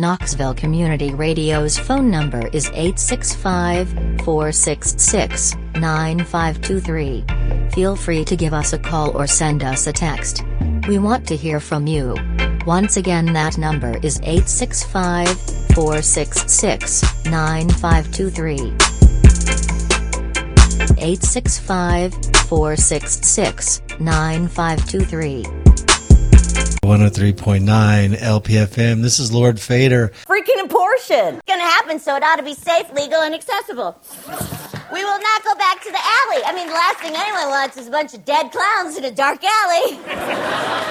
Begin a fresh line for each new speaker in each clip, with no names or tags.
Knoxville Community Radio's phone number is 865 466 9523. Feel free to give us a call or send us a text. We want to hear from you. Once again, that number is 865 466
103.9 LPFM. This is Lowered Fader.
Freaking abortion.
It's gonna happen, so it ought to be safe, legal, and accessible. We will not go back to the alley. I mean, the last thing anyone wants is a bunch of dead clowns in a dark alley.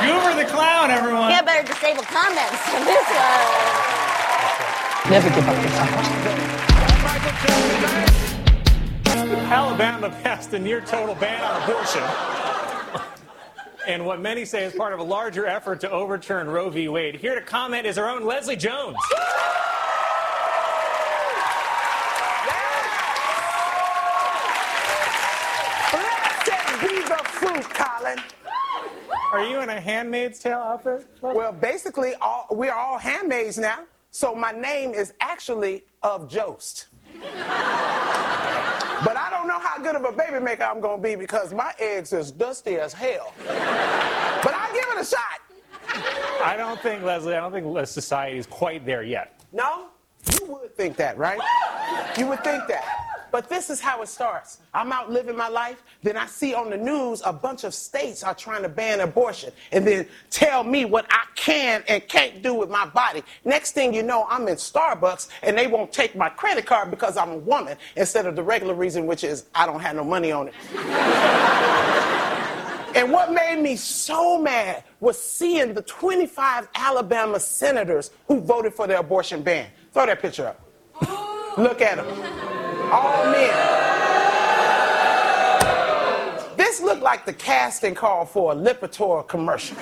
Goober the clown, everyone.
Yeah, better disable comments on this one.
Never give up your fight.
Alabama passed a near total ban on abortion. And what many say is part of a larger effort to overturn Roe v. Wade. Here to comment is our own Leslie Jones.
Blessed be the fruit, Colin.
Are you in a Handmaid's Tale outfit?
Well, basically, all, we're all handmaids now. So my name is actually of Jost. But I don't know how good of a baby maker I'm gonna be because my eggs is dusty as hell. but I'll give it a shot.
I don't think, Leslie, I don't think society is quite there yet.
No? You would think that, right? You would think that. But this is how it starts. I'm out living my life, then I see on the news a bunch of states are trying to ban abortion and then tell me what I can and can't do with my body. Next thing you know, I'm in Starbucks and they won't take my credit card because I'm a woman instead of the regular reason, which is I don't have no money on it. And what made me so mad was seeing the 25 Alabama senators who voted for the abortion ban. Throw that picture up. Look at them. All men. This looked like the casting call for a Lipitor commercial.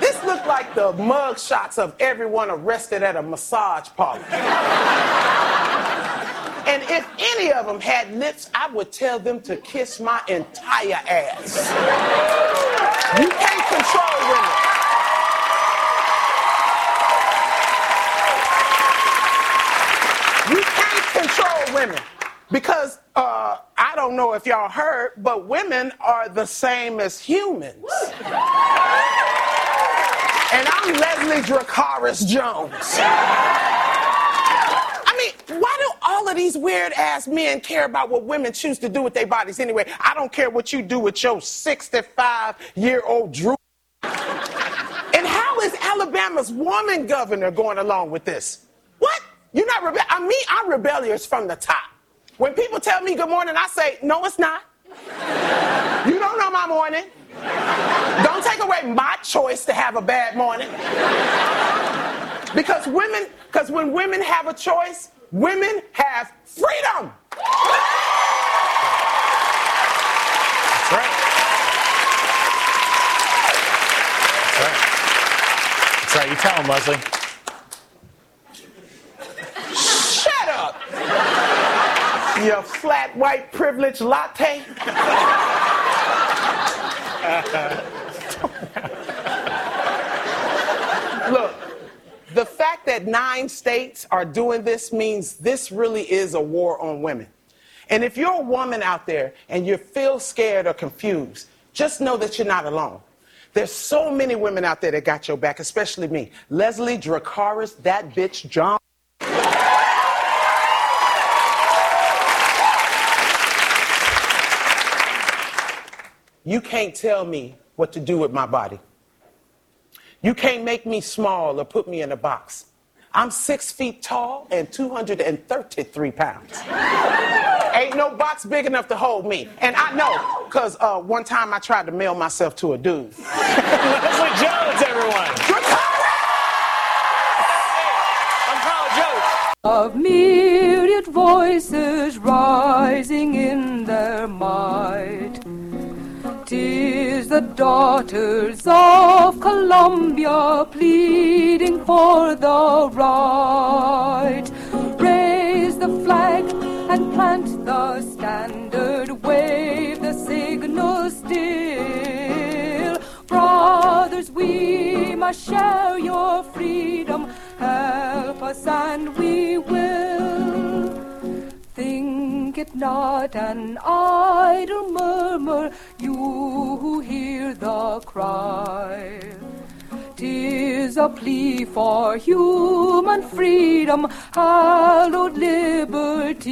this looked like the mug shots of everyone arrested at a massage parlor. And if any of them had lips, I would tell them to kiss my entire ass. You can't control women. You can't control women because uh, I don't know if y'all heard, but women are the same as humans. And I'm Leslie Dracarys Jones. I mean, why do all of these weird ass men care about what women choose to do with their bodies anyway? I don't care what you do with your 65 year old Drew. And how is Alabama's woman governor going along with this? What? You're not rebellious? I mean, I'm rebellious from the top. When people tell me good morning, I say, no, it's not. You don't know my morning. Don't take away my choice to have a bad morning. Because women, because when women have a choice, women have freedom.
That's right. That's right. That's right. You tell them, Leslie.
Shut up. You flat white privilege latte. Look, the fact that nine states are doing this means this really is a war on women. And if you're a woman out there and you feel scared or confused, just know that you're not alone. There's so many women out there that got your back, especially me. Leslie Dracarys, that bitch John. You can't tell me what to do with my body. You can't make me small or put me in a box. I'm six feet tall and 233 pounds. Ain't no box big enough to hold me. And I know, because uh, one time I tried to mail myself to a dude.
Leslie Jones, everyone. I'm Carl Jones.
of myriad voices rising in their might. The daughters of Columbia pleading for the right. Raise the flag and plant the standard, wave the signal still. Brothers, we must share your freedom. Help us and we will. Think it not an idle murmur, you who hear the cry. Tis a plea for human freedom, hallowed liberty.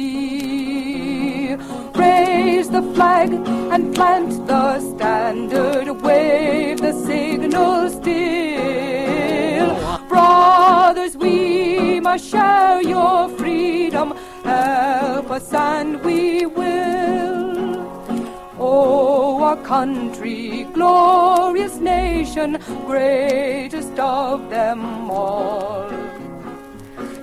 Raise the flag and plant the standard, wave the signal still. Brothers, we must share your freedom, help us and we will. Oh, our country, glorious nation, greatest of them all.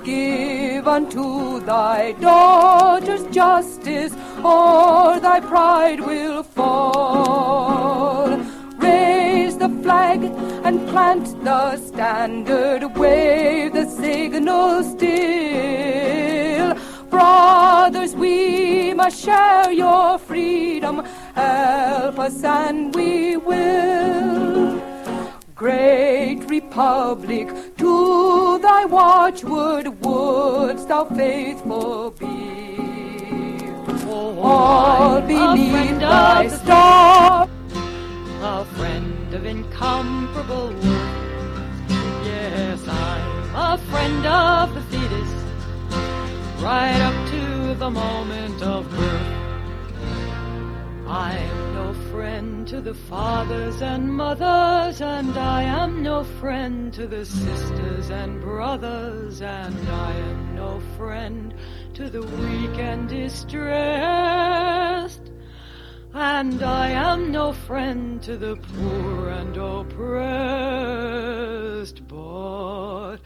Give unto thy daughters justice, or thy pride will fall. Raise the flag and plant the standard, wave the signal still. Brothers, we must share your freedom. Help us and we will. Great Republic, to thy watchword wouldst thou faithful be. For all beneath thy star.
a friend of incomparable worth. Yes, I'm a friend of the fetus, right up to the moment of birth. I'm no friend to the fathers and mothers, and I am no friend to the sisters and brothers, and I am no friend to the weak and distressed. And I am no friend to the poor and oppressed, but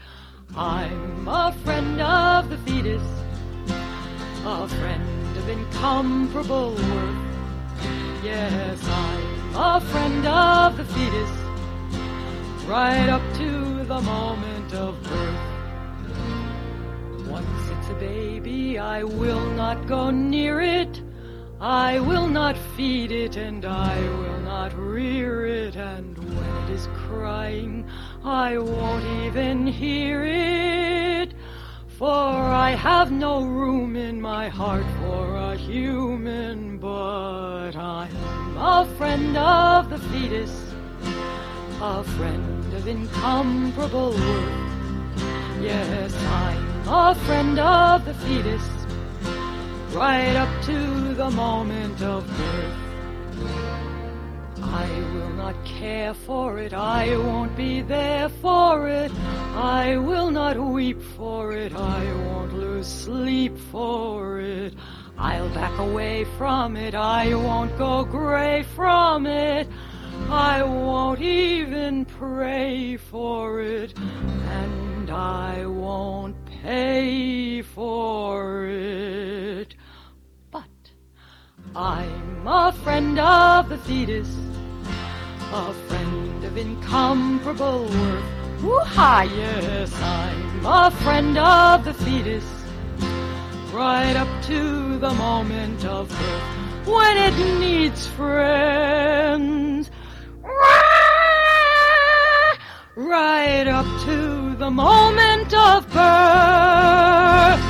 I'm a friend of the fetus, a friend of incomparable worth. Yes, I'm a friend of the fetus, right up to the moment of birth. Once it's a baby, I will not go near it. I will not feed it and I will not rear it, and when it is crying, I won't even hear it. For I have no room in my heart for a human, but I'm a friend of the fetus, a friend of incomparable worth. Yes, I'm a friend of the fetus right up to the moment of birth. I will not care for it, I won't be there for it, I will not weep for it, I won't lose sleep for it. I'll back away from it, I won't go gray from it, I won't even pray for it, and I won't pay for it. I'm a friend of the fetus, a friend of incomparable worth. Woo-ha, yes, I'm a friend of the fetus, right up to the moment of birth, when it needs friends. Right up to the moment of birth.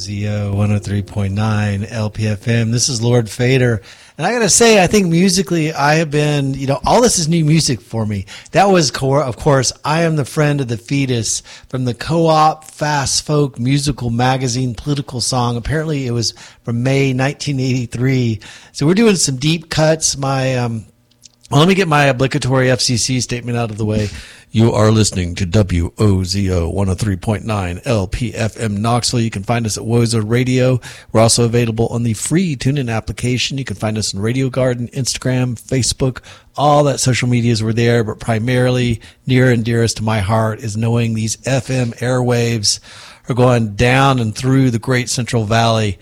OZO 103.9 LPFM. This is Lowered Fader. And I got to say, I think musically, I have been, you know, all this is new music for me. That was, core, of course, I Am the Friend of the Fetus from the Co op Fast Folk musical magazine political song. Apparently, it was from May 1983. So we're doing some deep cuts. My, um, well, let me get my obligatory FCC statement out of the way. You are listening to WOZO 103.9 LPFM Knoxville. You can find us at Wozo Radio. We're also available on the free TuneIn application. You can find us on Radio Garden, Instagram, Facebook, all that social medias were there, but primarily near and dearest to my heart is knowing these FM airwaves are going down and through the great Central Valley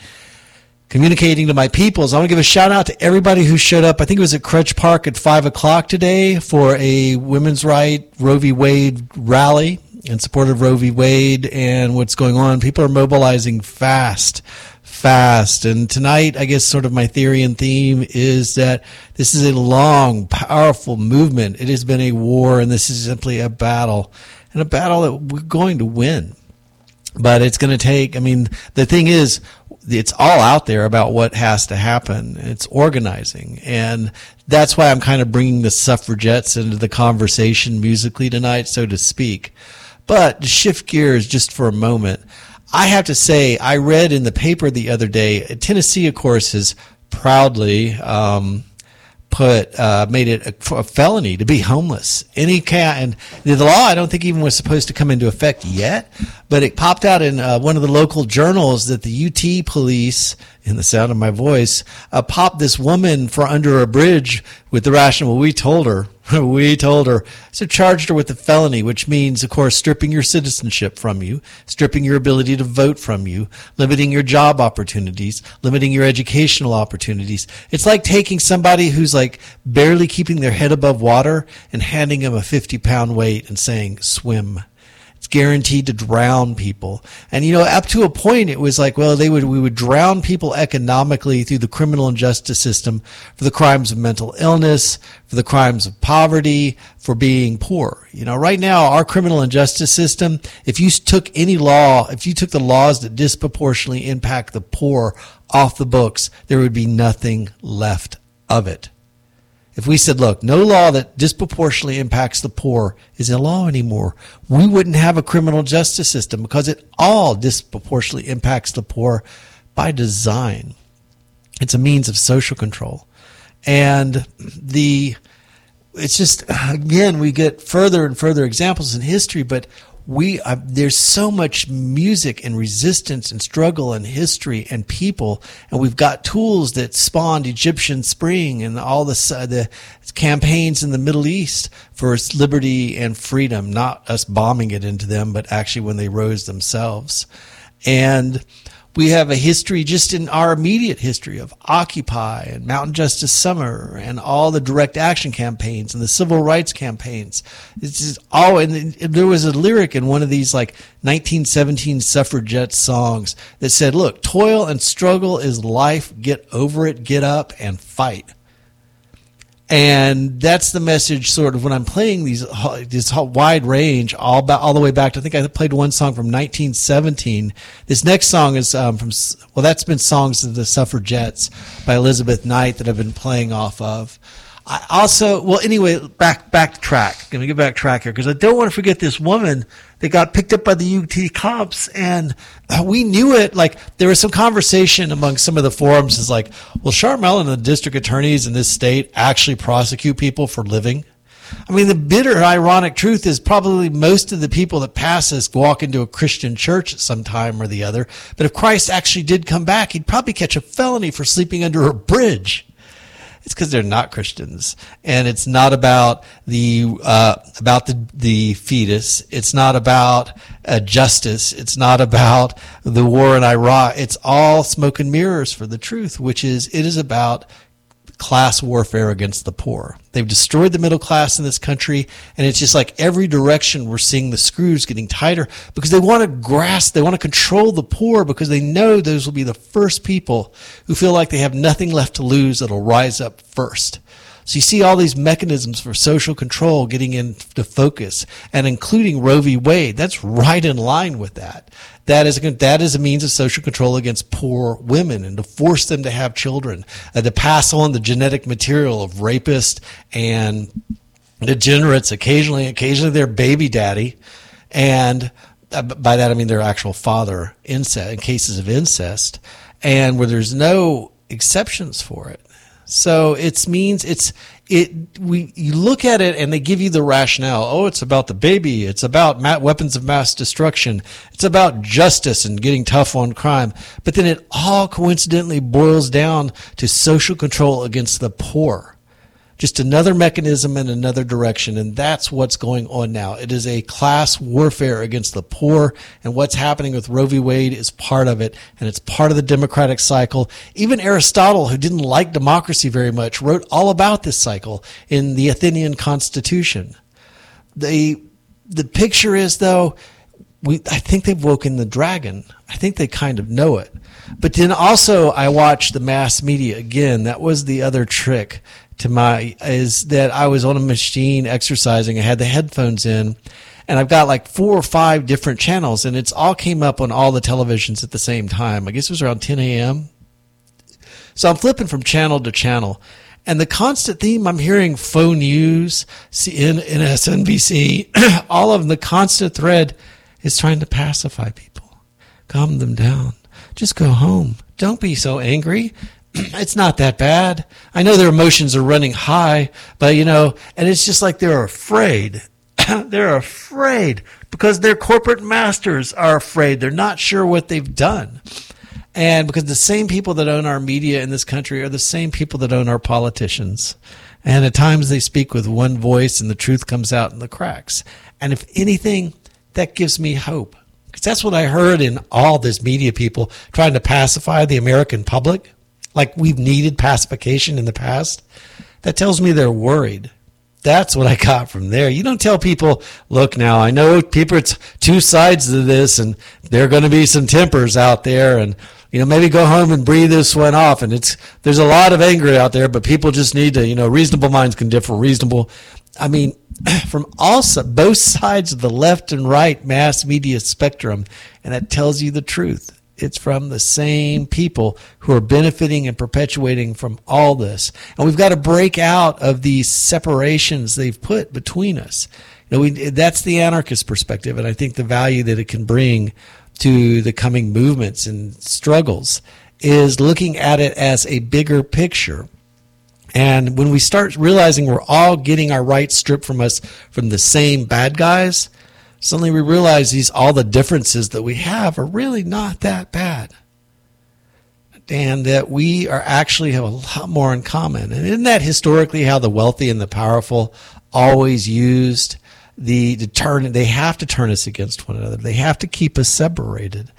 communicating to my peoples. I want to give a shout out to everybody who showed up. I think it was at Krutch Park at five o'clock today for a women's right Roe v. Wade rally in support of Roe v. Wade and what's going on. People are mobilizing fast, fast. And tonight, I guess sort of my theory and theme is that this is a long, powerful movement. It has been a war and this is simply a battle and a battle that we're going to win. But it's going to take, I mean, the thing is, it's all out there about what has to happen. It's organizing. And that's why I'm kind of bringing the suffragettes into the conversation musically tonight, so to speak. But to shift gears just for a moment, I have to say, I read in the paper the other day, Tennessee, of course, is proudly um, put uh, made it a, a, felony to be homeless. Any cat and the law I don't think even was supposed to come into effect yet, but it popped out in uh, one of the local journals that the UT police, in the sound of my voice, uh, popped this woman for under a bridge with the rationale. We told her we told her. So charged her with a felony, which means, of course, stripping your citizenship from you, stripping your ability to vote from you, limiting your job opportunities, limiting your educational opportunities. It's like taking somebody who's like barely keeping their head above water and handing them a 50 pound weight and saying, swim guaranteed to drown people. And you know, up to a point, it was like, well, they would we would drown people economically through the criminal and justice system for the crimes of mental illness, for the crimes of poverty, for being poor. You know, right now, our criminal and justice system, if you took any law, if you took the laws that disproportionately impact the poor off the books, there would be nothing left of it. If we said, look, no law that disproportionately impacts the poor is a law anymore, we wouldn't have a criminal justice system because it all disproportionately impacts the poor by design. It's a means of social control. And the, it's just, again, we get further and further examples in history, but we uh, there's so much music and resistance and struggle and history and people and we've got tools that spawned Egyptian spring and all the uh, the campaigns in the Middle East for its liberty and freedom not us bombing it into them but actually when they rose themselves. And we have a history just in our immediate history of Occupy and Mountain Justice Summer and all the direct action campaigns and the civil rights campaigns. It's just all, and there was a lyric in one of these like 1917 suffragette songs that said, look, toil and struggle is life. Get over it, get up and fight and that's the message sort of when I'm playing these this wide range all about all the way back to I think I played one song from 1917. This next song is um, from well that's been songs of the suffragettes by Elizabeth Knight that I've been playing off of. I also, well, anyway, back back track. Me get back track here because I don't want to forget this woman that got picked up by the UT cops, and uh, we knew it. Like there was some conversation among some of the forums, is like, well, Charme Allen and the district attorneys in this state actually prosecute people for living. I mean, the bitter, ironic truth is probably most of the people that pass us walk into a Christian church at some time or the other. But if Christ actually did come back, he'd probably catch a felony for sleeping under a bridge. It's because they're not Christians, and it's not about the uh, about the the fetus. It's not about uh, justice. It's not about the war in Iraq. It's all smoke and mirrors for the truth, which is it is about class warfare against the poor. They've destroyed the middle class in this country, and it's just like every direction we're seeing the screws getting tighter because they want to grasp, they want to control the poor because they know those will be the first people who feel like they have nothing left to lose that'll rise up first. So you see all these mechanisms for social control getting into focus and including Roe v. Wade. That's right in line with that. That is, a, that is a means of social control against poor women and to force them to have children, uh, to pass on the genetic material of rapists and degenerates, occasionally, occasionally their baby daddy. And uh, by that I mean their actual father, incest, in cases of incest, and where there's no exceptions for it. So it means it's it. We you look at it and they give you the rationale. Oh, it's about the baby. It's about weapons of mass destruction. It's about justice and getting tough on crime. But then it all coincidentally boils down to social control against the poor just another mechanism in another direction. And that's what's going on now. It is a class warfare against the poor. And what's happening with Roe v. Wade is part of it. And it's part of the democratic cycle. Even Aristotle, who didn't like democracy very much, wrote all about this cycle in the Athenian constitution. The, the picture is though, we I think they've woken the dragon. I think they kind of know it. But then also I watched the mass media again. That was the other trick to my is that I was on a machine exercising. I had the headphones in and I've got like four or five different channels and it's all came up on all the televisions at the same time. I guess it was around 10 a.m. So I'm flipping from channel to channel and the constant theme I'm hearing phone news, CNN, MSNBC, all of them, the constant thread is trying to pacify people, calm them down. Just go home. Don't be so angry. it's not that bad. I know their emotions are running high, but you know, and it's just like they're afraid. they're afraid because their corporate masters are afraid. They're not sure what they've done. And because the same people that own our media in this country are the same people that own our politicians. And at times they speak with one voice and the truth comes out in the cracks. And if anything, that gives me hope. Because that's what I heard in all this media people trying to pacify the American public, like we've needed pacification in the past. That tells me they're worried. That's what I got from there. You don't tell people, look now, I know people, it's two sides to this and there are going to be some tempers out there and, you know, maybe go home and breathe this one off. And it's, there's a lot of anger out there, but people just need to, you know, reasonable minds can differ. Reasonable. I mean, from all both sides of the left and right mass media spectrum, and that tells you the truth. It's from the same people who are benefiting and perpetuating from all this. And we've got to break out of these separations they've put between us. You know, we, that's the anarchist perspective, and I think the value that it can bring to the coming movements and struggles is looking at it as a bigger picture and when we start realizing we're all getting our rights stripped from us from the same bad guys, suddenly we realize these all the differences that we have are really not that bad. And that we are actually have a lot more in common. And isn't that historically how the wealthy and the powerful always used the turn they have to turn us against one another. They have to keep us separated.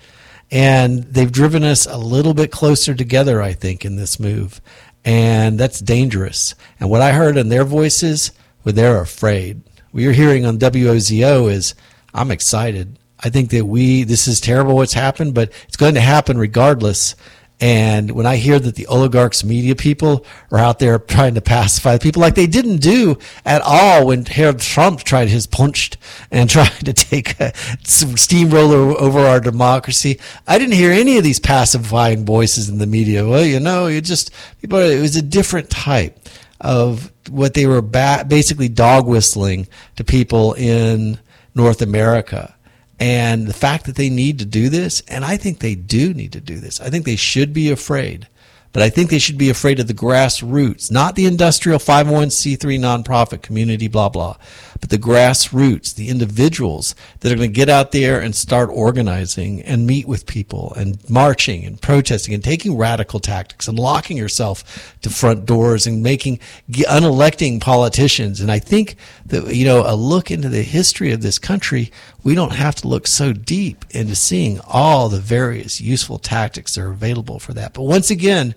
And they've driven us a little bit closer together, I think, in this move and that's dangerous. And what I heard in their voices, were they're afraid. What you're hearing on WOZO is, I'm excited. I think that we, this is terrible what's happened, but it's going to happen regardless. And when I hear that the oligarchs media people are out there trying to pacify people like they didn't do at all when Harold Trump tried his punched and tried to take a steamroller over our democracy, I didn't hear any of these pacifying voices in the media. Well, you know, it just, people, it was a different type of what they were ba- basically dog whistling to people in North America. And the fact that they need to do this, and I think they do need to do this, I think they should be afraid. But I think they should be afraid of the grassroots, not the industrial 501c3 nonprofit community, blah, blah, but the grassroots, the individuals that are going to get out there and start organizing and meet with people and marching and protesting and taking radical tactics and locking yourself to front doors and making unelecting politicians. And I think that, you know, a look into the history of this country, we don't have to look so deep into seeing all the various useful tactics that are available for that. But once again,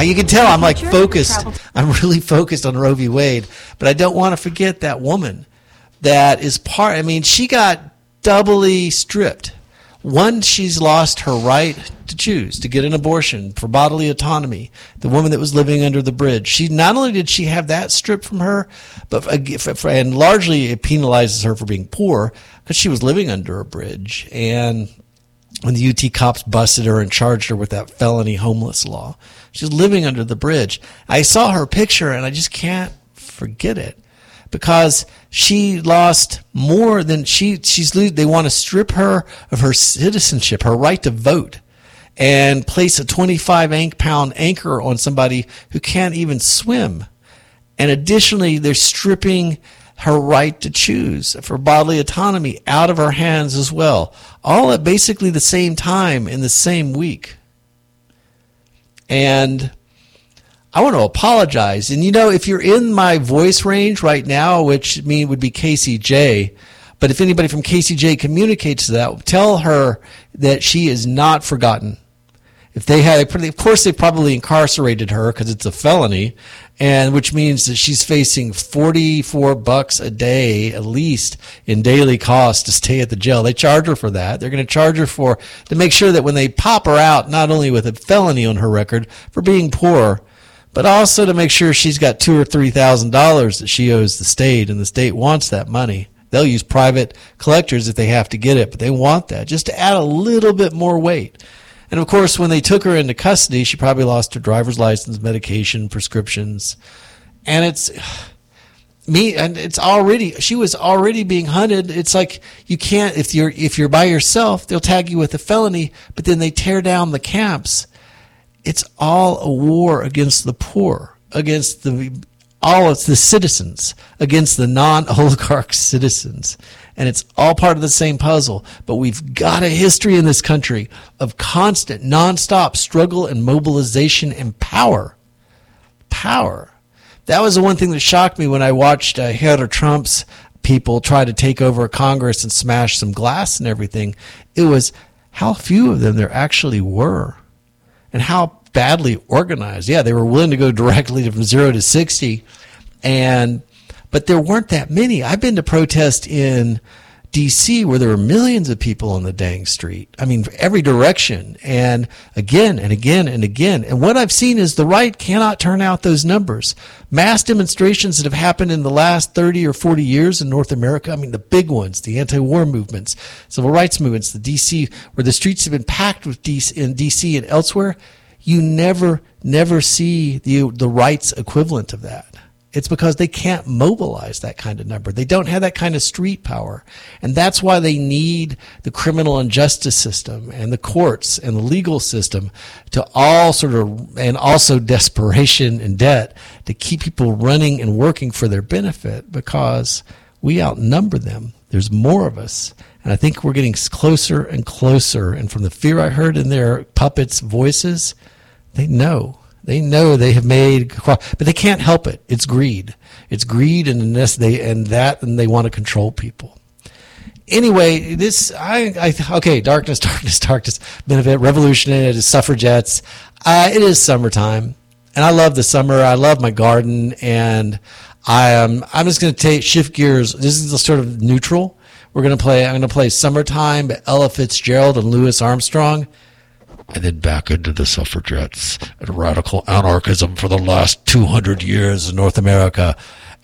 you can tell I'm like focused. I'm really focused on Roe v. Wade, but I don't want to forget that woman that is part. I mean, she got doubly stripped. One, she's lost her right to choose to get an abortion for bodily autonomy. The woman that was living under the bridge. She not only did she have that stripped from her, but and largely it penalizes her for being poor because she was living under a bridge. And when the UT cops busted her and charged her with that felony homeless law, she's living under the bridge. I saw her picture and I just can't forget it because she lost more than she she's they want to strip her of her citizenship, her right to vote, and place a 25 pound anchor on somebody who can't even swim. And additionally, they're stripping her right to choose for bodily autonomy out of her hands as well. All at basically the same time in the same week. And I want to apologize. And you know, if you're in my voice range right now, which mean would be KCJ, but if anybody from KCJ communicates that, tell her that she is not forgotten If they had, of course, they probably incarcerated her because it's a felony, and which means that she's facing 44 bucks a day at least in daily costs to stay at the jail. They charge her for that. They're going to charge her for, to make sure that when they pop her out, not only with a felony on her record for being poor, but also to make sure she's got two or three thousand dollars that she owes the state, and the state wants that money. They'll use private collectors if they have to get it, but they want that just to add a little bit more weight. And of course, when they took her into custody, she probably lost her driver's license, medication, prescriptions. And it's me and it's already she was already being hunted. It's like you can't if you're if you're by yourself, they'll tag you with a felony, but then they tear down the camps. It's all a war against the poor, against the all of the citizens against the non-oligarch citizens and it's all part of the same puzzle. But we've got a history in this country of constant, nonstop struggle and mobilization and power. Power. That was the one thing that shocked me when I watched uh, Trump's people try to take over Congress and smash some glass and everything. It was how few of them there actually were and how badly organized. Yeah, they were willing to go directly from zero to 60 and but there weren't that many. I've been to protest in DC where there were millions of people on the dang street. I mean, every direction and again and again and again. And what I've seen is the right cannot turn out those numbers. Mass demonstrations that have happened in the last 30 or 40 years in North America. I mean, the big ones, the anti-war movements, civil rights movements, the DC, where the streets have been packed with DC in DC and elsewhere. You never, never see the, the rights equivalent of that. It's because they can't mobilize that kind of number. They don't have that kind of street power. And that's why they need the criminal and justice system and the courts and the legal system to all sort of, and also desperation and debt to keep people running and working for their benefit because we outnumber them. There's more of us. And I think we're getting closer and closer. And from the fear I heard in their puppets' voices, they know they know they have made, but they can't help it. It's greed. It's greed, and this they and that, and they want to control people. Anyway, this I, I okay. Darkness, darkness, darkness. Benefit revolutionary suffragettes. Uh, it is summertime, and I love the summer. I love my garden, and I am. I'm just going to take shift gears. This is sort of neutral. We're going to play. I'm going to play "Summertime" Ella Fitzgerald and Louis Armstrong and then back into the suffragettes and radical anarchism for the last 200 years in North America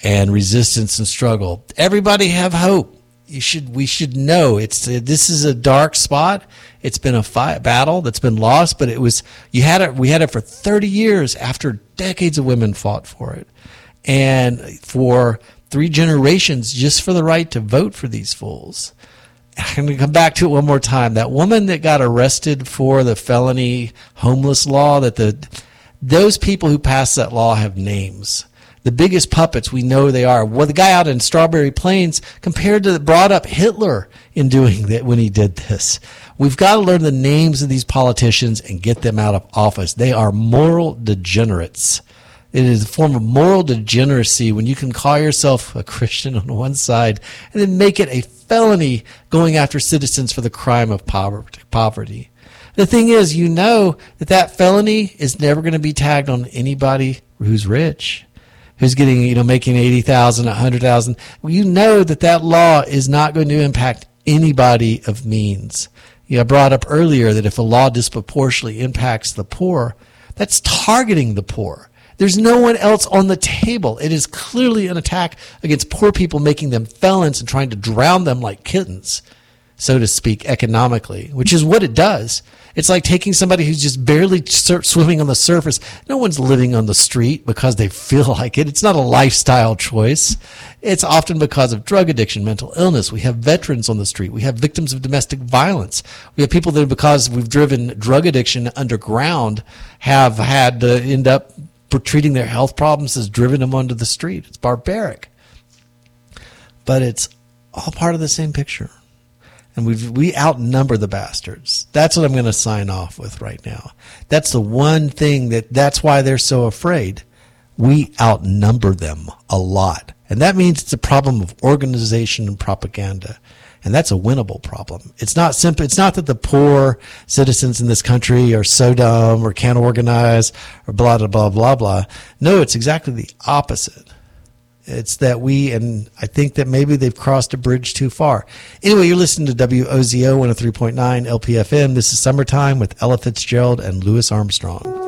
and resistance and struggle. Everybody have hope. You should, we should know it's, this is a dark spot. It's been a fight, battle that's been lost, but it was, you had it, we had it for 30 years after decades of women fought for it. And for three generations just for the right to vote for these fools. I'm going to come back to it one more time. That woman that got arrested for the felony homeless law, that the those people who passed that law have names. The biggest puppets we know they are. Well, the guy out in Strawberry Plains compared to brought up Hitler in doing that when he did this. We've got to learn the names of these politicians and get them out of office. They are moral degenerates. It is a form of moral degeneracy when you can call yourself a Christian on one side and then make it a felony going after citizens for the crime of poverty. The thing is, you know that that felony is never going to be tagged on anybody who's rich, who's getting, you know, making 80,000, 100,000. You know that that law is not going to impact anybody of means. You know, I brought up earlier that if a law disproportionately impacts the poor, that's targeting the poor. There's no one else on the table. It is clearly an attack against poor people, making them felons and trying to drown them like kittens, so to speak, economically, which is what it does. It's like taking somebody who's just barely swimming on the surface. No one's living on the street because they feel like it. It's not a lifestyle choice. It's often because of drug addiction, mental illness. We have veterans on the street. We have victims of domestic violence. We have people that, because we've driven drug addiction underground, have had to end up treating their health problems has driven them onto the street. It's barbaric. But it's all part of the same picture. And we we outnumber the bastards. That's what I'm going to sign off with right now. That's the one thing that that's why they're so afraid. We outnumber them a lot. And that means it's a problem of organization and propaganda.
And that's a winnable problem. It's not simple. It's not that the poor citizens in this country are so dumb or can't organize or blah, blah, blah, blah, blah. No, it's exactly the opposite. It's that we, and I think that maybe they've crossed a bridge too far. Anyway, you're listening to WOZO 103.9 LPFM. This is Summertime with Ella Fitzgerald and Louis Armstrong.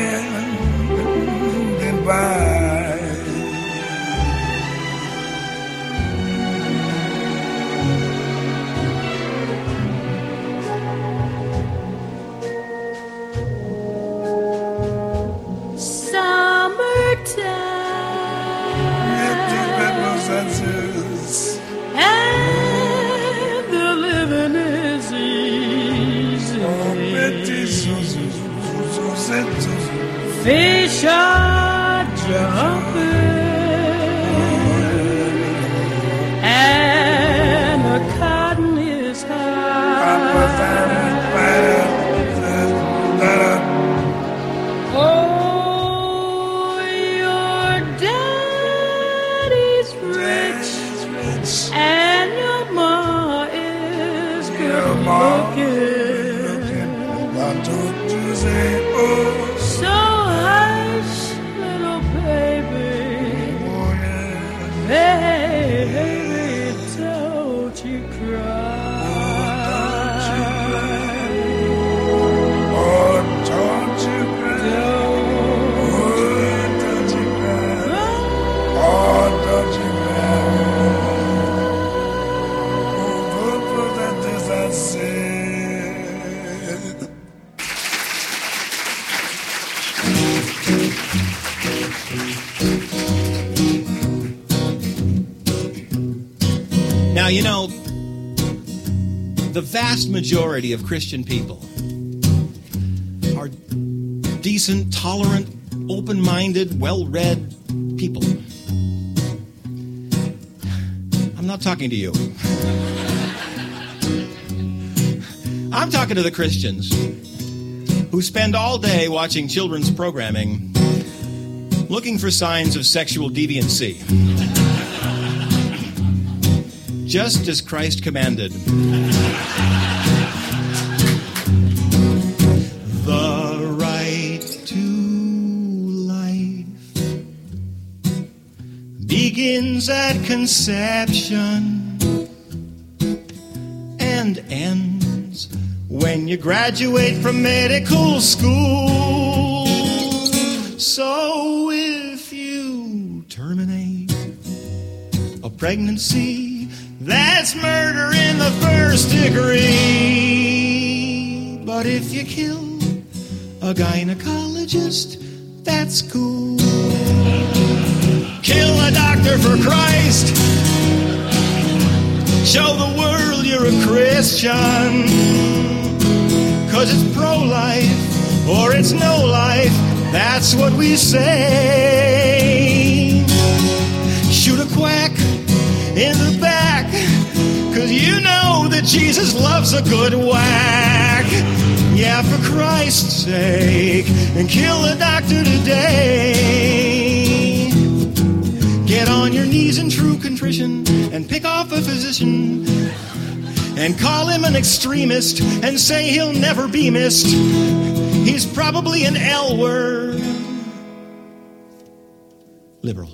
vast majority of Christian people are decent, tolerant, open minded, well read people. I'm not talking to you. I'm talking to the Christians who spend all day watching children's programming looking for signs of sexual deviancy. Just as Christ commanded. Begins at conception and ends when you graduate from medical school. So if you terminate a pregnancy, that's murder in the first degree. But if you kill a gynecologist, that's cool. Kill a doctor for Christ. Show the world you're a Christian. Cause it's pro life or it's no life. That's what we say. Shoot a quack in the back. Cause you know that Jesus loves a good whack. Yeah, for Christ's sake. And kill a doctor today. Knees in true contrition and pick off a physician and call him an extremist and say he'll never be missed. He's probably an L word. Liberal.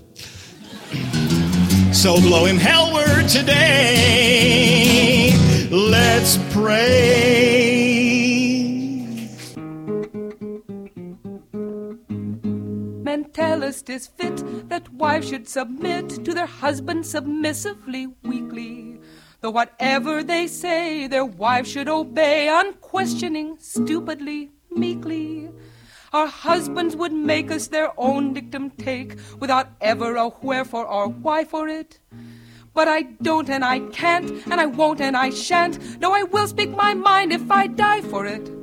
So blow him hellward today. Let's pray.
Tell us 'tis fit that wives should submit to their husbands submissively, weakly. Though whatever they say, their wives should obey, unquestioning, stupidly, meekly. Our husbands would make us their own dictum take, without ever a wherefore or why for it. But I don't and I can't, and I won't and I shan't. No, I will speak my mind if I die for it.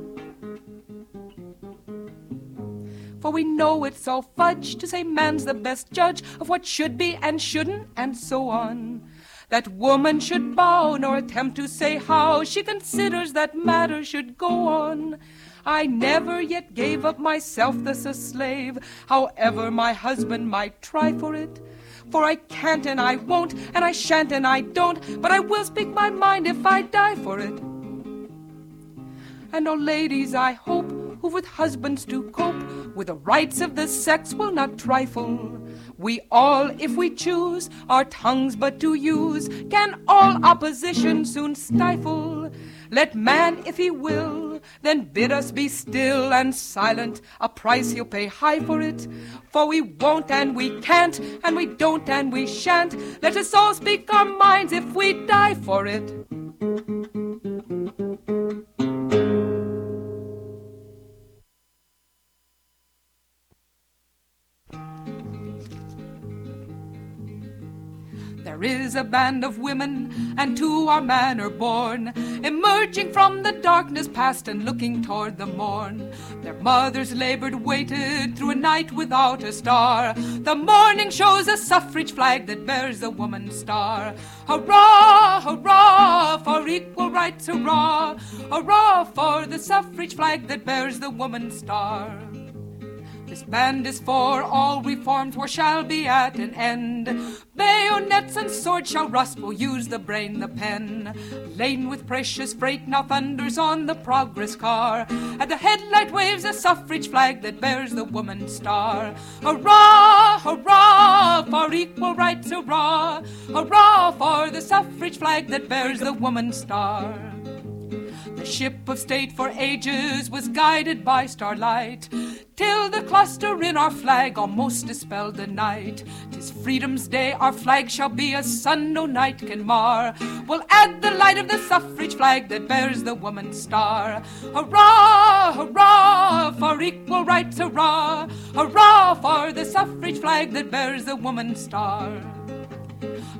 For we know it's all fudge to say man's the best judge of what should be and shouldn't, and so on. That woman should bow nor attempt to say how she considers that matters should go on. I never yet gave up myself thus a slave, however my husband might try for it. For I can't and I won't, and I shan't and I don't, but I will speak my mind if I die for it. And oh, ladies, I hope who with husbands do cope with the rights of the sex will not trifle. We all, if we choose, our tongues but to use, can all opposition soon stifle. Let man, if he will, then bid us be still and silent, a price he'll pay high for it. For we won't and we can't, and we don't and we shan't. Let us all speak our minds if we die for it. There is a band of women, and to our manor born, emerging from the darkness past and looking toward the morn. Their mothers labored, waited through a night without a star. The morning shows a suffrage flag that bears a woman's star. Hurrah, hurrah, for equal rights, hurrah, hurrah, for the suffrage flag that bears the woman's star. This band is for all reforms, war shall be at an end. Bayonets and swords shall rust, we'll use the brain, the pen. Laden with precious freight, now thunders on the progress car. At the headlight waves a suffrage flag that bears the woman star. Hurrah, hurrah, for equal rights, hurrah, hurrah, for the suffrage flag that bears the woman star. Ship of state for ages was guided by starlight, till the cluster in our flag almost dispelled the night. Tis freedom's day, our flag shall be a sun no night can mar. We'll add the light of the suffrage flag that bears the woman's star. Hurrah, hurrah, for equal rights, hurrah, hurrah, for the suffrage flag that bears the woman's star.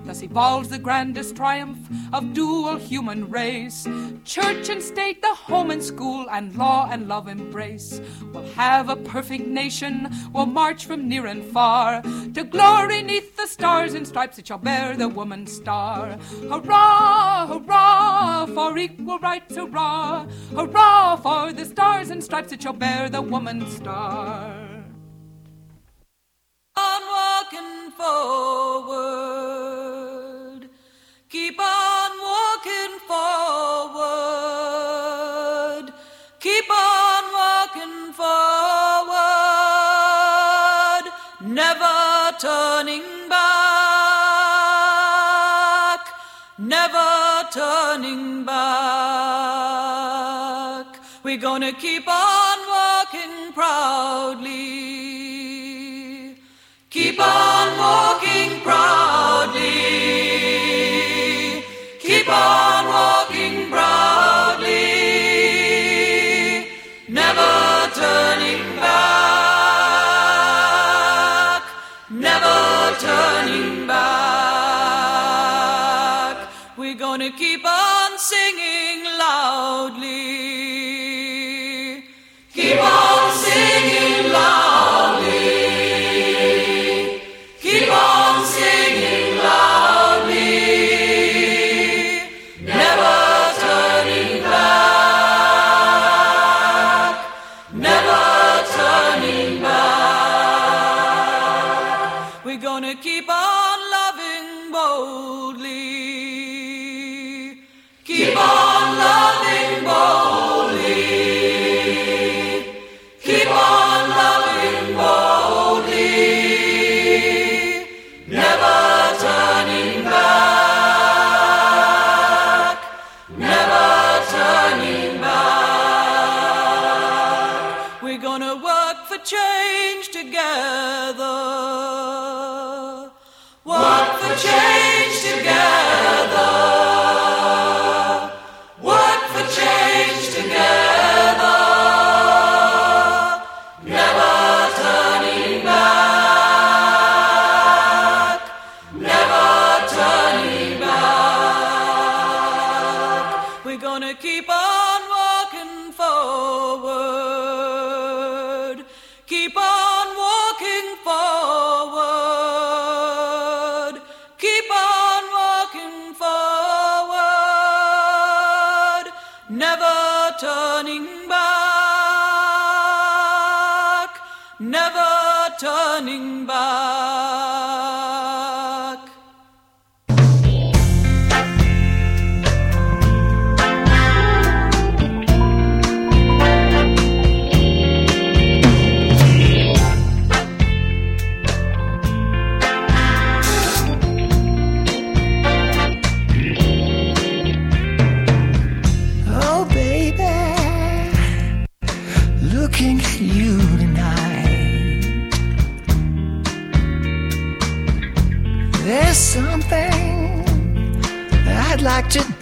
Thus evolves the grandest triumph of dual human race. Church and state, the home and school, and law and love embrace. We'll have a perfect nation, we'll march from near and far to glory neath the stars and stripes that shall bear the woman's star. Hurrah, hurrah, for equal rights, hurrah, hurrah, for the stars and stripes that shall bear the woman's star
walking forward. Keep on walking forward. Keep on walking forward. Never turning back. Never turning back. We're gonna keep on walking proudly. Walking proudly. Keep on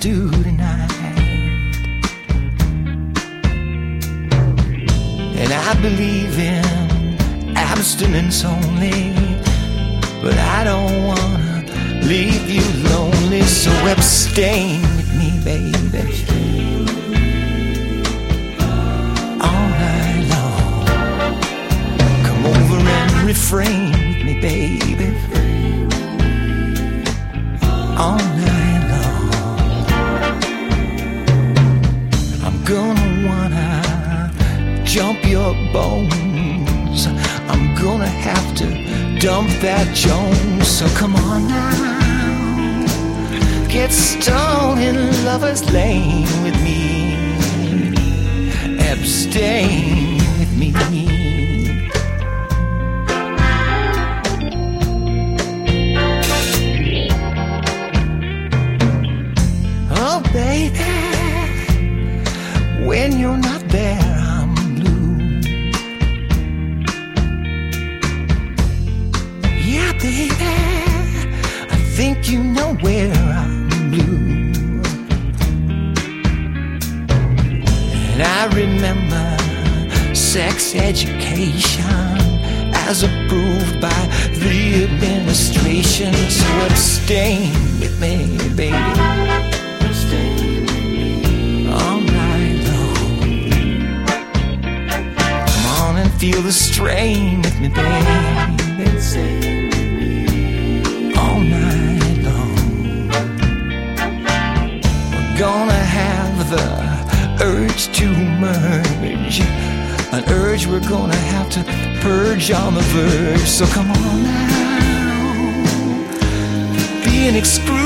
do tonight. And I believe in abstinence only. But I don't wanna leave you lonely, so abstain with me, baby. All night long. Come over and refrain with me, baby. Gonna wanna jump your bones. I'm gonna have to dump that Jones. So come on now. Get stoned in lover's lane with me. Abstain me, baby. Sing with me all night long. We're gonna have the urge to merge, an urge we're gonna have to purge on the verge. So come on now, be an exclusive.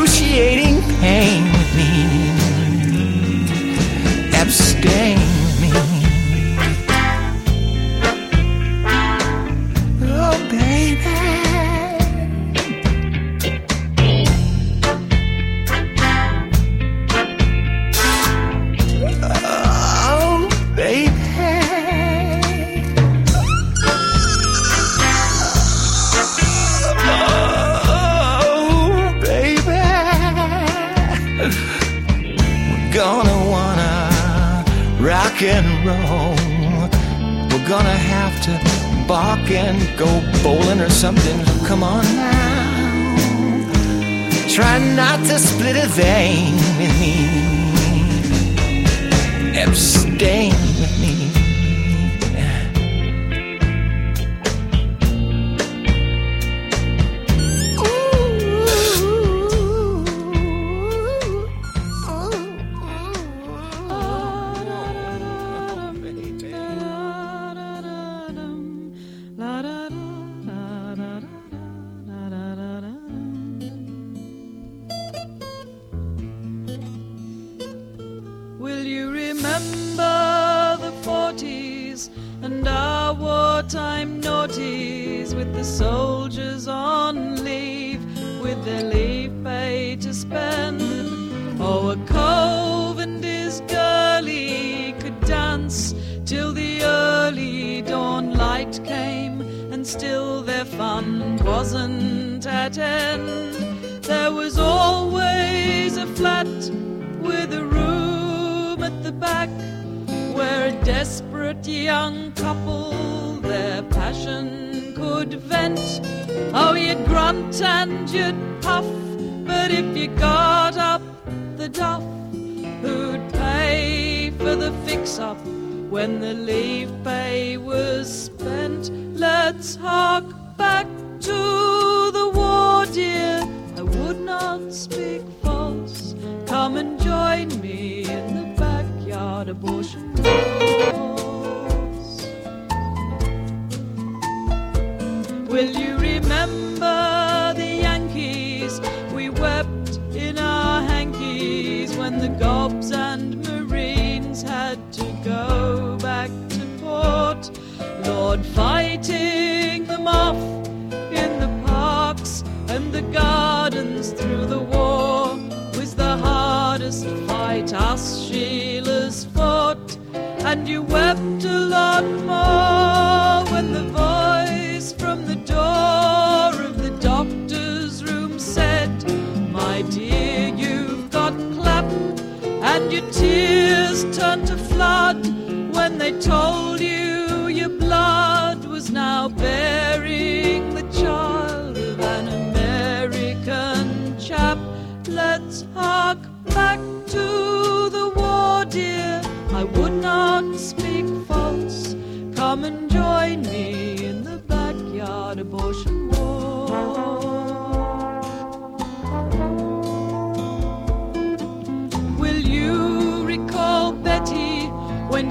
and
you wept a lot more when the voice from the door of the doctor's room said, My dear, you've got clap, and your tears turned to flood when they told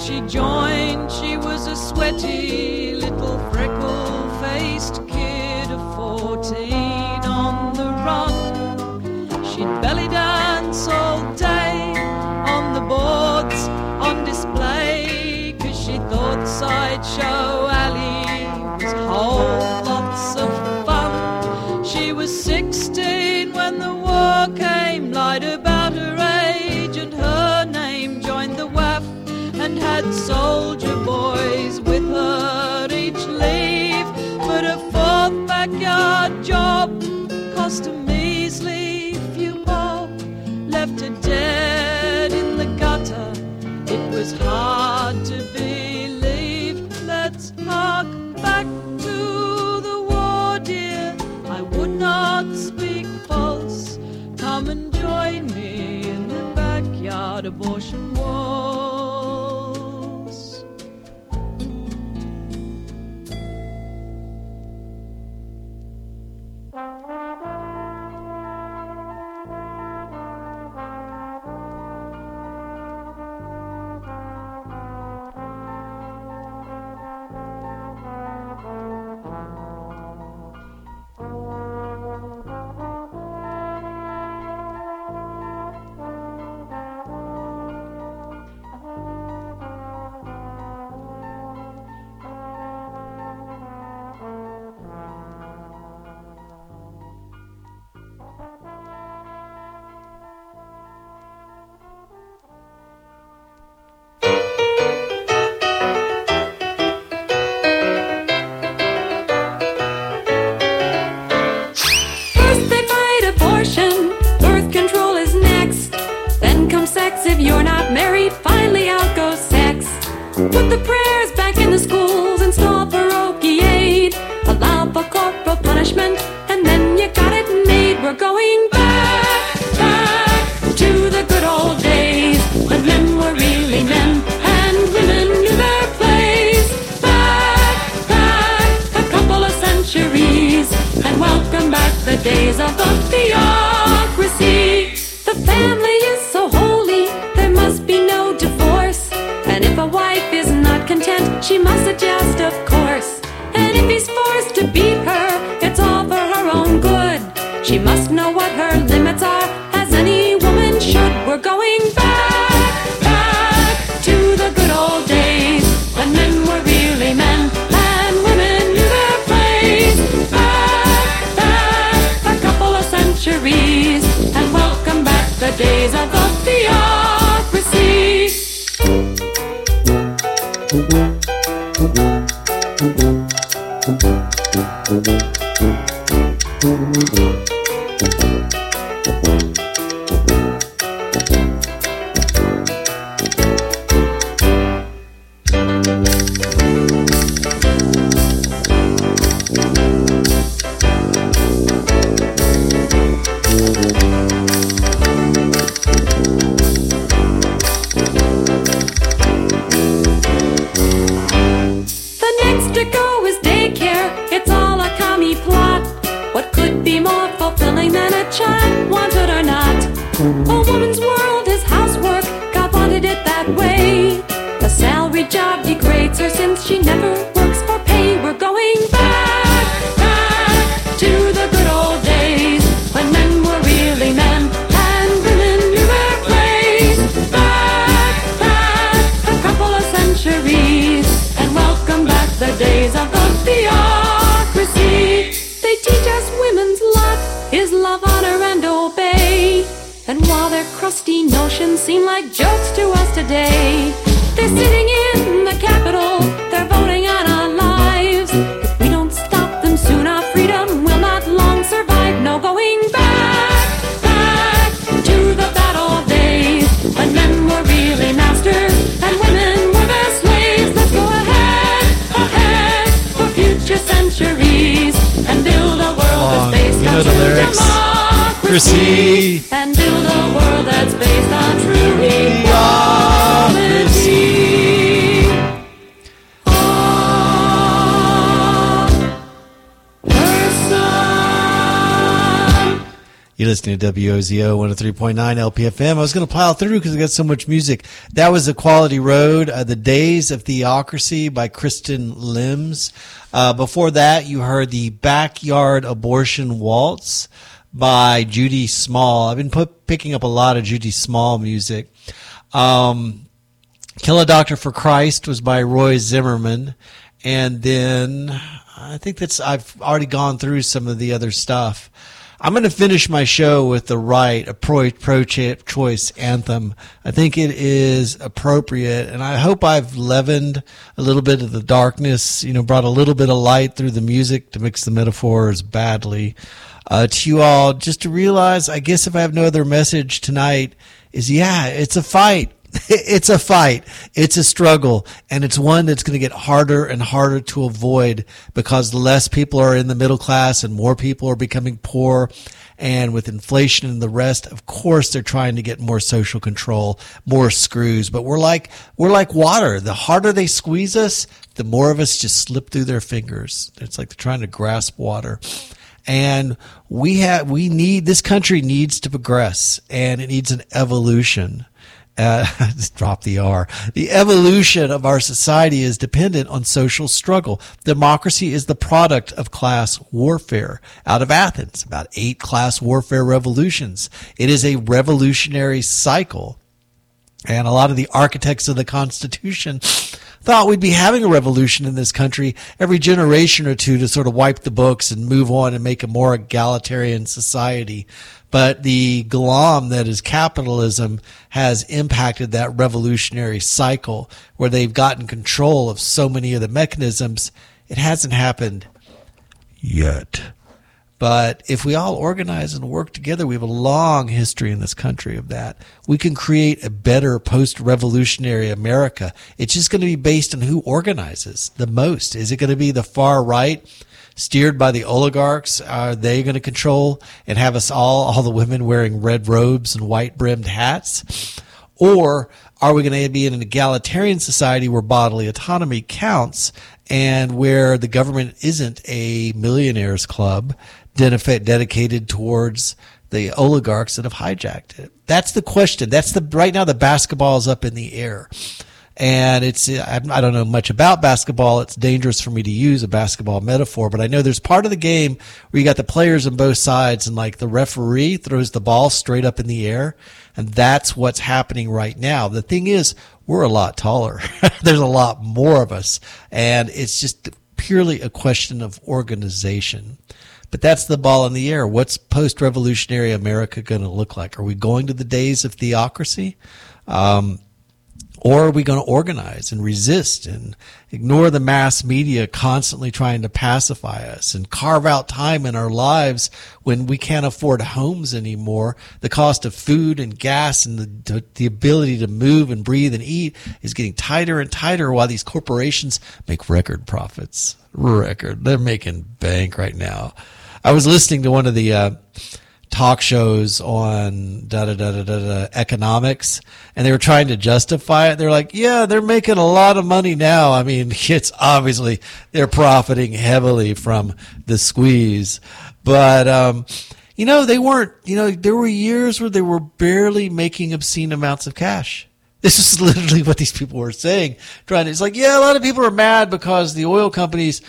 she joined, she was a sweaty little freckle. Just to.
You're listening to WOZO 103.9 LPFM. I was going to pile through because I got so much music. That was The Quality Road, uh, The Days of Theocracy by Kristin Lems. Uh, before that, you heard the Backyard Abortion Waltz by Judy Small. I've been put, picking up a lot of Judy Small music. Um, Kill a Doctor for Christ was by Roy Zimmerman. And then I think that's, I've already gone through some of the other stuff. I'm going to finish my show with the right, a pro, pro choice anthem. I think it is appropriate, and I hope I've leavened a little bit of the darkness, you know, brought a little bit of light through the music to mix the metaphors badly. Uh, to you all, just to realize, I guess if I have no other message tonight, is yeah, it's a fight. It's a fight. It's a struggle. And it's one that's going to get harder and harder to avoid because less people are in the middle class and more people are becoming poor. And with inflation and the rest, of course, they're trying to get more social control, more screws. But we're like, we're like water. The harder they squeeze us, the more of us just slip through their fingers. It's like they're trying to grasp water and we have we need this country needs to progress and it needs an evolution uh, just drop the R. The evolution of our society is dependent on social struggle. Democracy is the product of class warfare. Out of Athens, about eight class warfare revolutions. It is a revolutionary cycle. And a lot of the architects of the Constitution thought we'd be having a revolution in this country every generation or two to sort of wipe the books and move on and make a more egalitarian society. But the glom that is capitalism has impacted that revolutionary cycle where they've gotten control of so many of the mechanisms. It hasn't happened yet. But if we all organize and work together, we have a long history in this country of that. We can create a better post revolutionary America. It's just going to be based on who organizes the most. Is it going to be the far right? Steered by the oligarchs, are they going to control and have us all, all the women wearing red robes and white brimmed hats? Or are we going to be in an egalitarian society where bodily autonomy counts and where the government isn't a millionaires club dedicated towards the oligarchs that have hijacked it? That's the question. That's the right now the basketball is up in the air. And it's, I don't know much about basketball. It's dangerous for me to use a basketball metaphor, but I know there's part of the game where you got the players on both sides and like the referee throws the ball straight up in the air. And that's what's happening right now. The thing is, we're a lot taller. there's a lot more of us. And it's just purely a question of organization. But that's the ball in the air. What's post revolutionary America going to look like? Are we going to the days of theocracy? Um, or are we going to organize and resist and ignore the mass media constantly trying to pacify us and carve out time in our lives when we can't afford homes anymore? The cost of food and gas and the, the ability to move and breathe and eat is getting tighter and tighter while these corporations make record profits. Record. They're making bank right now. I was listening to one of the, uh, talk shows on da da da da da economics, and they were trying to justify it. They're like, yeah, they're making a lot of money now. I mean, it's obviously they're profiting heavily from the squeeze, but um, you know, they weren't. You know, there were years where they were barely making obscene amounts of cash. This is literally what these people were saying. Trying to, it's like, yeah, a lot of people are mad because the oil companies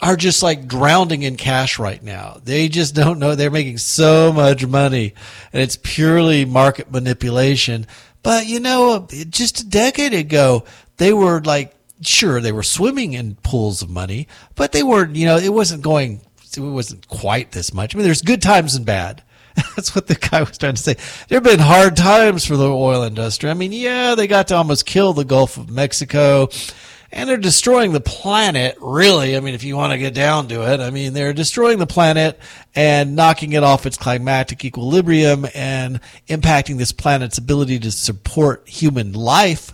are just like drowning in cash right now. They just don't know. They're making so much money and it's purely market manipulation. But you know, just a decade ago, they were like, sure, they were swimming in pools of money, but they weren't, you know, it wasn't going, it wasn't quite this much. I mean, there's good times and bad. That's what the guy was trying to say. There have been hard times for the oil industry. I mean, yeah, they got to almost kill the Gulf of Mexico and they're destroying the planet, really. I mean, if you want to get down to it, I mean, they're destroying the planet and knocking it off its climatic equilibrium and impacting this planet's ability to support human life.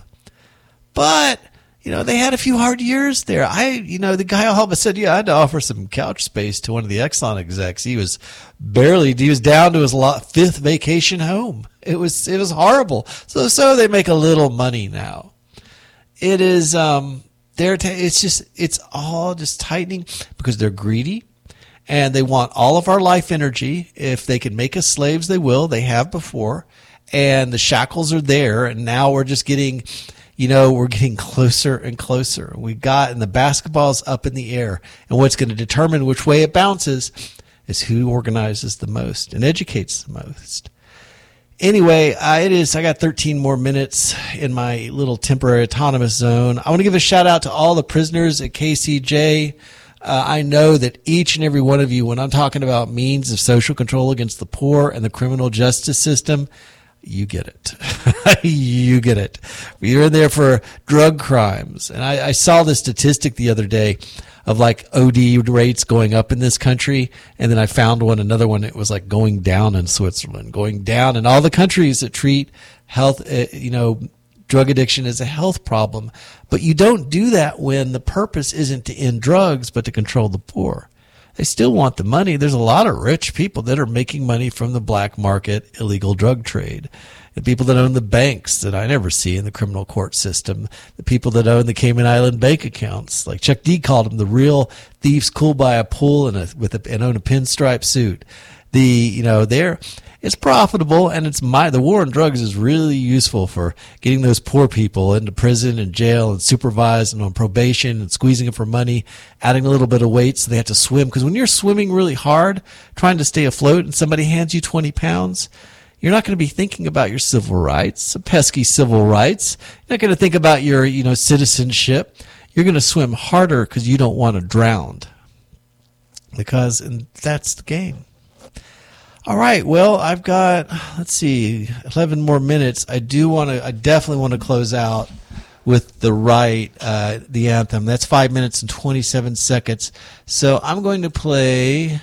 But, you know, they had a few hard years there. I, you know, the guy all of a said, yeah, I had to offer some couch space to one of the Exxon execs. He was barely, he was down to his fifth vacation home. It was, it was horrible. So, so they make a little money now it is um they're t- it's just it's all just tightening because they're greedy and they want all of our life energy. If they can make us slaves they will. They have before. And the shackles are there and now we're just getting you know we're getting closer and closer. We got and the basketball's up in the air and what's going to determine which way it bounces is who organizes the most and educates the most Anyway, uh, it is. I got 13 more minutes in my little temporary autonomous zone. I want to give a shout out to all the prisoners at KCJ. Uh, I know that each and every one of you, when I'm talking about means of social control against the poor and the criminal justice system, you get it. you get it. You're in there for drug crimes. And I, I saw this statistic the other day of like OD rates going up in this country. And then I found one, another one, it was like going down in Switzerland, going down in all the countries that treat health, uh, you know, drug addiction as a health problem. But you don't do that when the purpose isn't to end drugs, but to control the poor. They still want the money. There's a lot of rich people that are making money from the black market illegal drug trade the people that own the banks that I never see in the criminal court system, the people that own the Cayman Island bank accounts. Like Chuck D called them the real thieves cool by a pool and a, with a, and own a pinstripe suit. The, you know, they're, it's profitable and it's my, the war on drugs is really useful for getting those poor people into prison and jail and supervised and on probation and squeezing them for money, adding a little bit of weight so they have to swim. Cause when you're swimming really hard, trying to stay afloat and somebody hands you 20 pounds, you're not going to be thinking about your civil rights, pesky civil rights. You're not going to think about your, you know, citizenship. You're going to swim harder because you don't want to drown. Because, and that's the game. All right. Well, I've got, let's see, 11 more minutes. I do want to, I definitely want to close out with the right, uh, the anthem. That's five minutes and 27 seconds. So I'm going to play.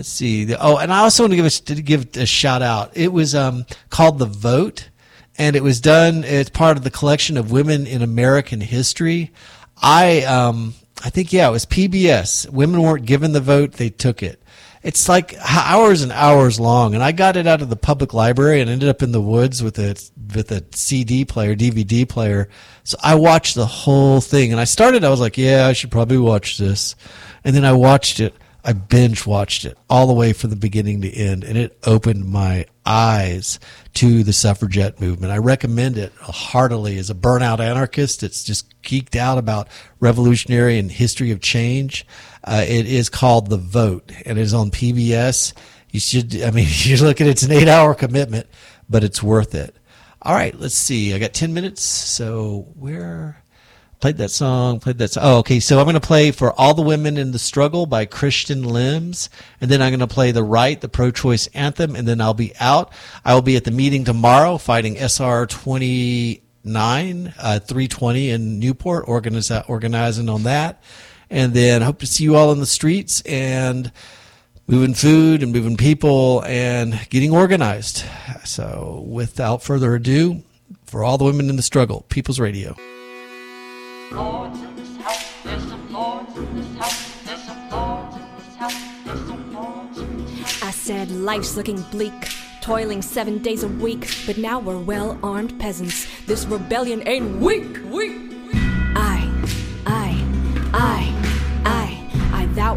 Let's see. Oh, and I also want to give a, give a shout out. It was um, called The Vote, and it was done as part of the collection of women in American history. I um, I think yeah, it was PBS. Women weren't given the vote; they took it. It's like hours and hours long, and I got it out of the public library and ended up in the woods with a with a CD player, DVD player. So I watched the whole thing, and I started. I was like, yeah, I should probably watch this, and then I watched it I binge watched it all the way from the beginning to end, and it opened my eyes to the suffragette movement. I recommend it heartily as a burnout anarchist. It's just geeked out about revolutionary and history of change. Uh, it is called The Vote, and it is on PBS. You should, I mean, you look at it, it's an eight hour commitment, but it's worth it. All right, let's see. I got 10 minutes. So where played that song, played that song. Oh, okay. So I'm going to play for All the Women in the Struggle by Kristin Lems. And then I'm going to play The Right, the pro choice anthem. And then I'll be out. I will be at the meeting tomorrow fighting SR 29, uh, 320 in Newport, organiz- organizing on that. And then hope to see you all in the streets and moving food and moving people and getting organized. So without further ado, for all the women in the struggle, People's Radio.
I said life's looking bleak, toiling seven days a week, but now we're well armed peasants. This rebellion ain't weak, weak. I, I, I,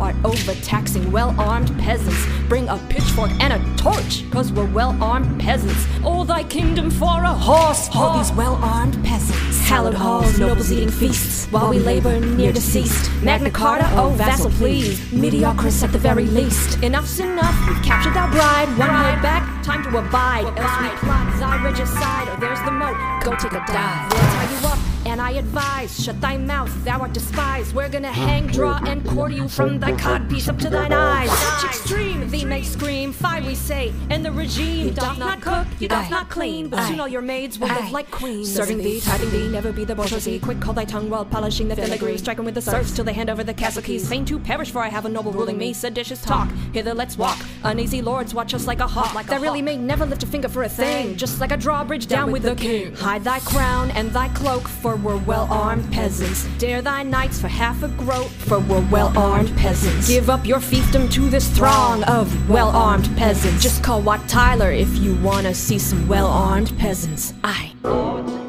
Art overtaxing well armed peasants. Bring a pitchfork and a torch, cause we're well armed peasants. Oh, thy kingdom for a horse, all these well armed peasants. Hallowed halls, nobles eating feasts, while we labor near deceased. Magna Carta, oh vassal, please. Mediocris at the very least. Enough's enough, we've captured our bride. One more back, time to abide. Else we plot thy regicide, or there's the moat. Go take a dive. We'll tie you up. And I advise, shut thy mouth, thou art despised. We're gonna hang, draw, and quarter you from thy codpiece up to thine eyes. Such Extreme, thee may scream, fie we say, and the regime you doth not cook, you doth not clean, but soon all your maids will live like queens. Serving thee, tithing thee, never be the bourgeoisie. Quick, call thy tongue while polishing the filigree. Striking with the serfs till they hand over the castle keys. Fain to perish, for I have a noble ruling me. Seditious talk, hither let's walk. Uneasy lords watch us like a hawk. Like that really may never lift a finger for a thing. Just like a drawbridge down, with the king. Hide thy crown and thy cloak, for we're well armed peasants. Dare thy knights for half a groat, for we're well armed peasants. Give up your fiefdom to this throng of well armed peasants. Just call Wat Tyler if you wanna see some well armed peasants. Aye.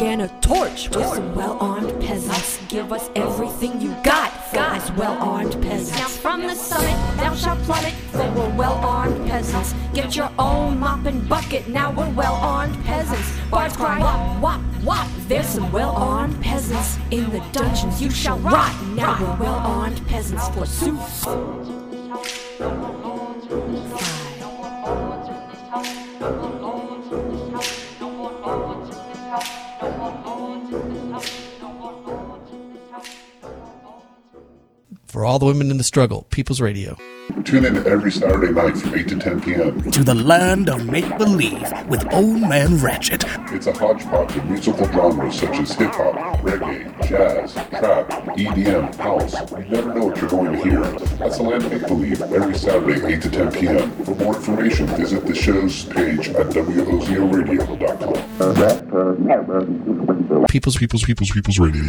A and a torch for some well armed peasants. Give us everything you got for us well armed peasants. Now from the summit thou shalt plummet, for we're well armed peasants. Get your own mop and bucket, now we're well armed peasants. Bards cry, wop, wop, wop. There's some well armed peasants in the dungeons. You shall rot. Now we're well armed peasants, forsooth.
For all the women in the struggle, People's Radio.
Tune in every Saturday night from 8 to 10 p.m.
to the land of make believe with Old Man Ratchet.
It's a hodgepodge of musical genres such as hip hop, reggae, jazz, trap, EDM, house. You never know what you're going to hear. That's the land of make believe every Saturday, 8 to 10 p.m. For more information, visit the show's page at wozoradio.com.
Uh, uh, People's
People's People's People's Radio.